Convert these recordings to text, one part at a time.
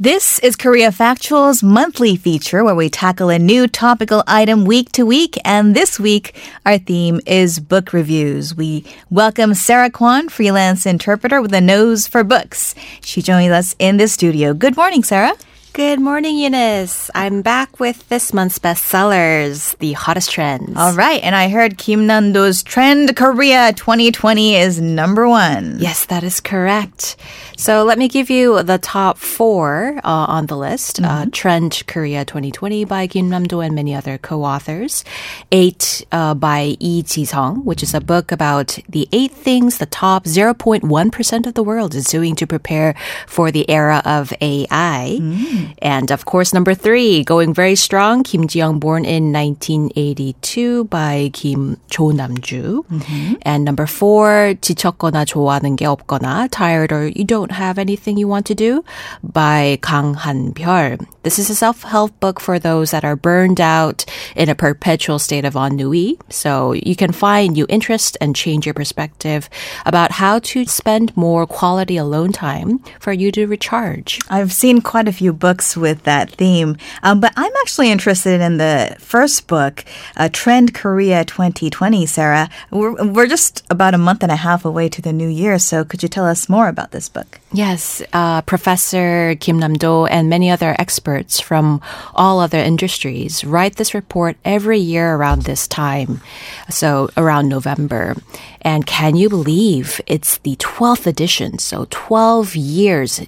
This is Korea Factual's monthly feature where we tackle a new topical item week to week. And this week, our theme is book reviews. We welcome Sarah Kwan, freelance interpreter with a nose for books. She joins us in the studio. Good morning, Sarah. Good morning, Eunice. I'm back with this month's bestsellers, the hottest trends. All right. And I heard Kim Nando's Trend Korea 2020 is number one. Yes, that is correct. So let me give you the top four uh, on the list. Uh, mm-hmm. Uh, Trend Korea 2020 by Kim Namdo and many other co-authors. Eight uh, by Lee Ji-sung, which is a book about the eight things the top 0.1% of the world is doing to prepare for the era of AI. Mm. And of course, number three, going very strong, Kim Ji-young, born in 1982 by Kim Jo-namju. Mm-hmm. And number four, 지쳤거나 좋아하는 게 없거나, tired or you don't have anything you want to do by Kang Han-byul. This is a self-help book for those that are burned out in a perpetual state of ennui. So you can find new interest and change your perspective about how to spend more quality alone time for you to recharge. I've seen quite a few books books with that theme. Um, but I'm actually interested in the first book, uh, Trend Korea 2020, Sarah. We're, we're just about a month and a half away to the new year. So could you tell us more about this book? Yes, uh, Professor Kim Nam-do and many other experts from all other industries write this report every year around this time. So around November. And can you believe it's the 12th edition? So 12 years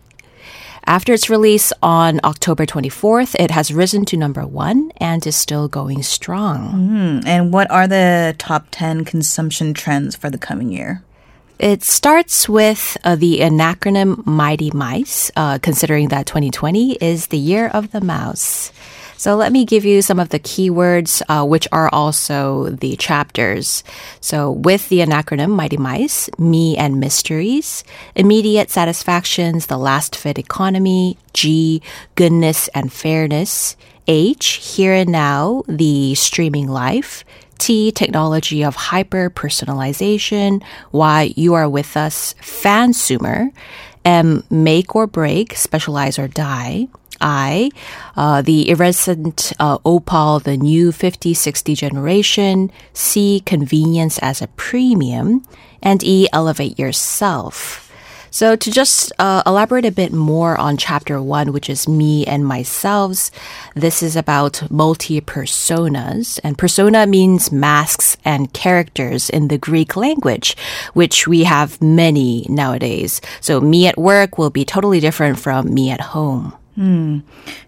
after its release on October 24th, it has risen to number one and is still going strong. Mm, and what are the top 10 consumption trends for the coming year? It starts with uh, the acronym Mighty Mice, uh, considering that 2020 is the year of the mouse. So let me give you some of the keywords, uh, which are also the chapters. So with the acronym Mighty Mice, Me and Mysteries, Immediate Satisfactions, The Last Fit Economy, G, Goodness and Fairness, H, Here and Now, The Streaming Life, T, technology of hyper personalization, Y, you are with us, fansumer, M, make or break, specialize or die, I, uh, the iridescent uh, opal, the new 5060 generation, C, convenience as a premium, and E, elevate yourself. So to just uh, elaborate a bit more on chapter one, which is me and myself, this is about multi-personas. And persona means masks and characters in the Greek language, which we have many nowadays. So me at work will be totally different from me at home. Hmm.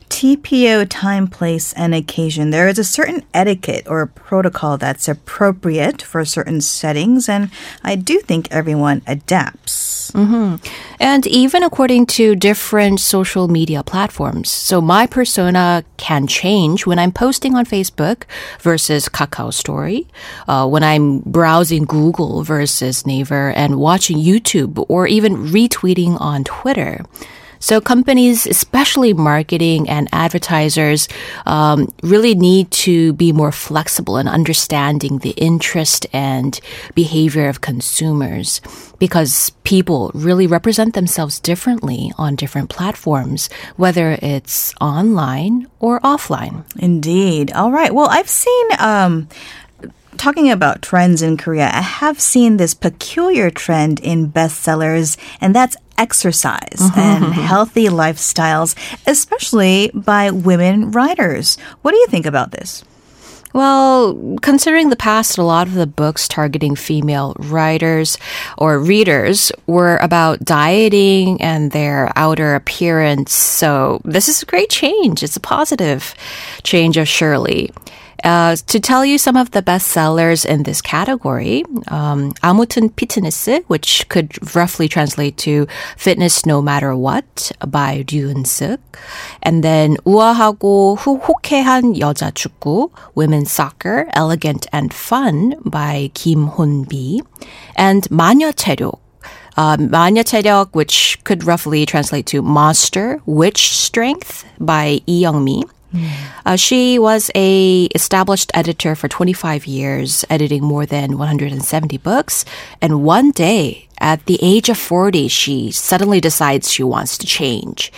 TPO time, place, and occasion. There is a certain etiquette or protocol that's appropriate for certain settings, and I do think everyone adapts. Mm-hmm. And even according to different social media platforms. So my persona can change when I'm posting on Facebook versus Kakao Story, uh, when I'm browsing Google versus Naver, and watching YouTube, or even retweeting on Twitter. So companies, especially marketing and advertisers, um, really need to be more flexible in understanding the interest and behavior of consumers because people really represent themselves differently on different platforms, whether it's online or offline. Indeed. All right. Well, I've seen, um, talking about trends in Korea, I have seen this peculiar trend in bestsellers, and that's exercise mm-hmm. and healthy lifestyles, especially by women writers. What do you think about this? Well, considering the past, a lot of the books targeting female writers or readers were about dieting and their outer appearance. So this is a great change. It's a positive change of Shirley. Uh, to tell you some of the best sellers in this category, um, 아무튼 which could roughly translate to Fitness No Matter What by Ryun Suk, and then 우아하고 호쾌한 여자 축구, Women's Soccer, Elegant and Fun by Kim Hun Bi. and 마녀 체력, uh, Manya Chaeryeok, which could roughly translate to Monster Witch Strength by Lee Young Mi, uh, she was a established editor for 25 years, editing more than 170 books. And one day, at the age of 40, she suddenly decides she wants to change.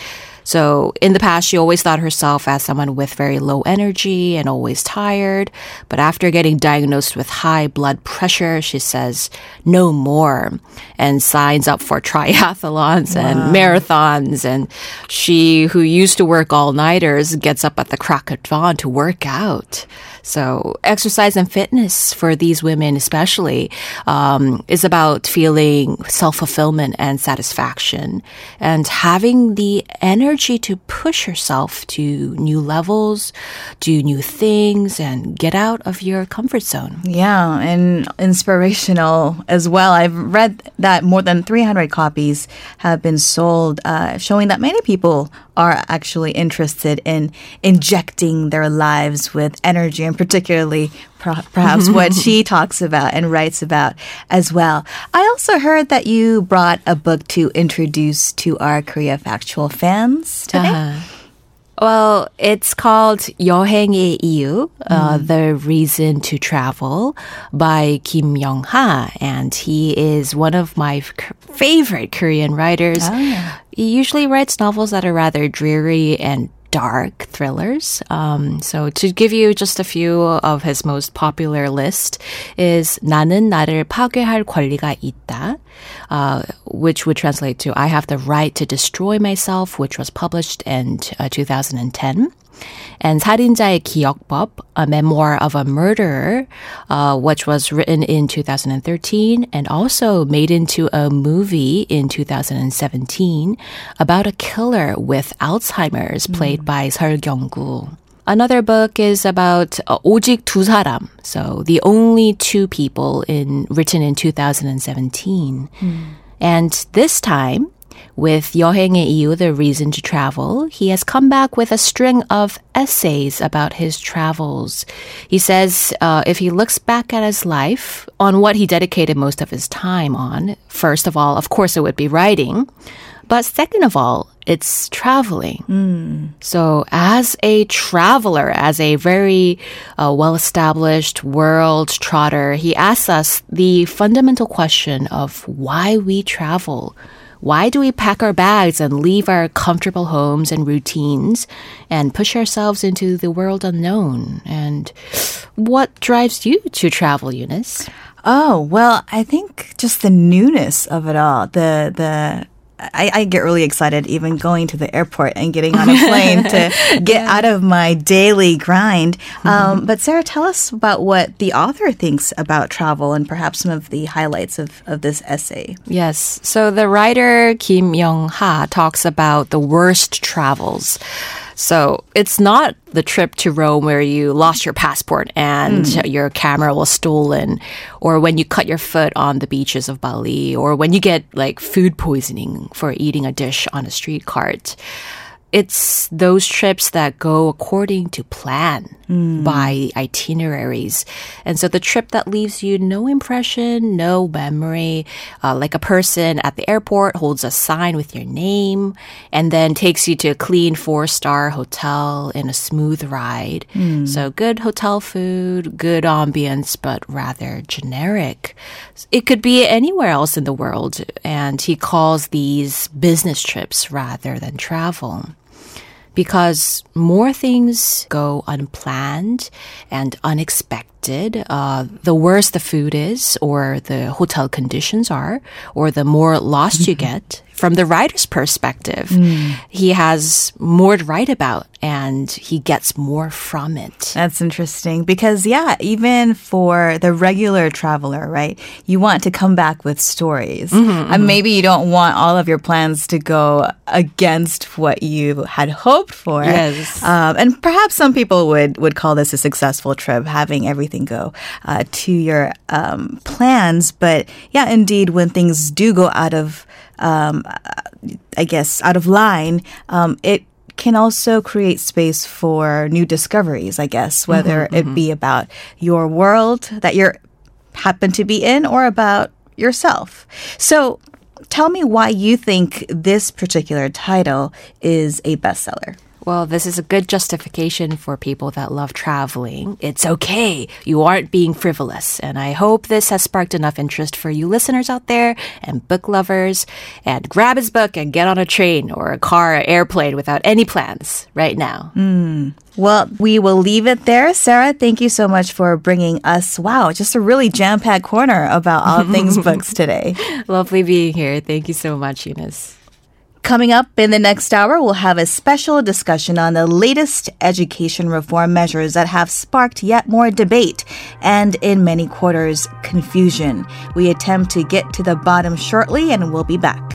So in the past, she always thought herself as someone with very low energy and always tired. But after getting diagnosed with high blood pressure, she says no more and signs up for triathlons wow. and marathons. And she, who used to work all nighters, gets up at the crack of dawn to work out. So exercise and fitness for these women, especially, um, is about feeling self fulfillment and satisfaction and having the energy to push yourself to new levels, do new things, and get out of your comfort zone. Yeah, and inspirational as well. I've read that more than 300 copies have been sold, uh, showing that many people are actually interested in injecting their lives with energy and particularly perhaps what she talks about and writes about as well. I also heard that you brought a book to introduce to our Korea Factual fans today. Uh-huh. Well, it's called 여행의 이유, uh, mm. The Reason to Travel by Kim Young-ha. And he is one of my favorite Korean writers. Oh, yeah. He usually writes novels that are rather dreary and dark thrillers. Um, so to give you just a few of his most popular list is 나는 나를 파괴할 권리가 있다, uh, which would translate to I have the right to destroy myself, which was published in uh, 2010 and 살인자의 기억법, a memoir of a murderer, uh, which was written in 2013 and also made into a movie in 2017 about a killer with Alzheimer's played mm. by Seol Kyung-gu. Another book is about uh, 오직 두 사람, so the only two people in written in 2017. Mm. And this time, with 여행의 이유, The Reason to Travel, he has come back with a string of essays about his travels. He says uh, if he looks back at his life, on what he dedicated most of his time on, first of all, of course, it would be writing. But second of all, it's traveling. Mm. So, as a traveler, as a very uh, well established world trotter, he asks us the fundamental question of why we travel. Why do we pack our bags and leave our comfortable homes and routines and push ourselves into the world unknown? And what drives you to travel, Eunice? Oh, well, I think just the newness of it all. The the I, I, get really excited even going to the airport and getting on a plane to get yeah. out of my daily grind. Mm-hmm. Um, but Sarah, tell us about what the author thinks about travel and perhaps some of the highlights of, of this essay. Yes. So the writer Kim Young Ha talks about the worst travels. So it's not the trip to Rome where you lost your passport and mm. your camera was stolen, or when you cut your foot on the beaches of Bali, or when you get like food poisoning for eating a dish on a street cart it's those trips that go according to plan mm. by itineraries. And so the trip that leaves you no impression, no memory, uh, like a person at the airport holds a sign with your name and then takes you to a clean four star hotel in a smooth ride. Mm. So good hotel food, good ambience, but rather generic. It could be anywhere else in the world. And he calls these business trips rather than travel because more things go unplanned and unexpected, uh, the worse the food is, or the hotel conditions are, or the more lost you get, from the writer's perspective, mm. he has more to write about and he gets more from it. That's interesting because, yeah, even for the regular traveler, right, you want to come back with stories. Mm-hmm, and mm-hmm. maybe you don't want all of your plans to go against what you had hoped for. Yes. Um, and perhaps some people would, would call this a successful trip, having everything go uh, to your um, plans. But yeah, indeed, when things do go out of um, I guess, out of line, um, it can also create space for new discoveries, I guess, whether mm-hmm, it mm-hmm. be about your world that you happen to be in or about yourself. So tell me why you think this particular title is a bestseller. Well, this is a good justification for people that love traveling. It's okay. You aren't being frivolous. And I hope this has sparked enough interest for you listeners out there and book lovers. And grab his book and get on a train or a car or airplane without any plans right now. Hmm. Well, we will leave it there. Sarah, thank you so much for bringing us, wow, just a really jam packed corner about all things books today. Lovely being here. Thank you so much, Eunice. Coming up in the next hour, we'll have a special discussion on the latest education reform measures that have sparked yet more debate and, in many quarters, confusion. We attempt to get to the bottom shortly, and we'll be back.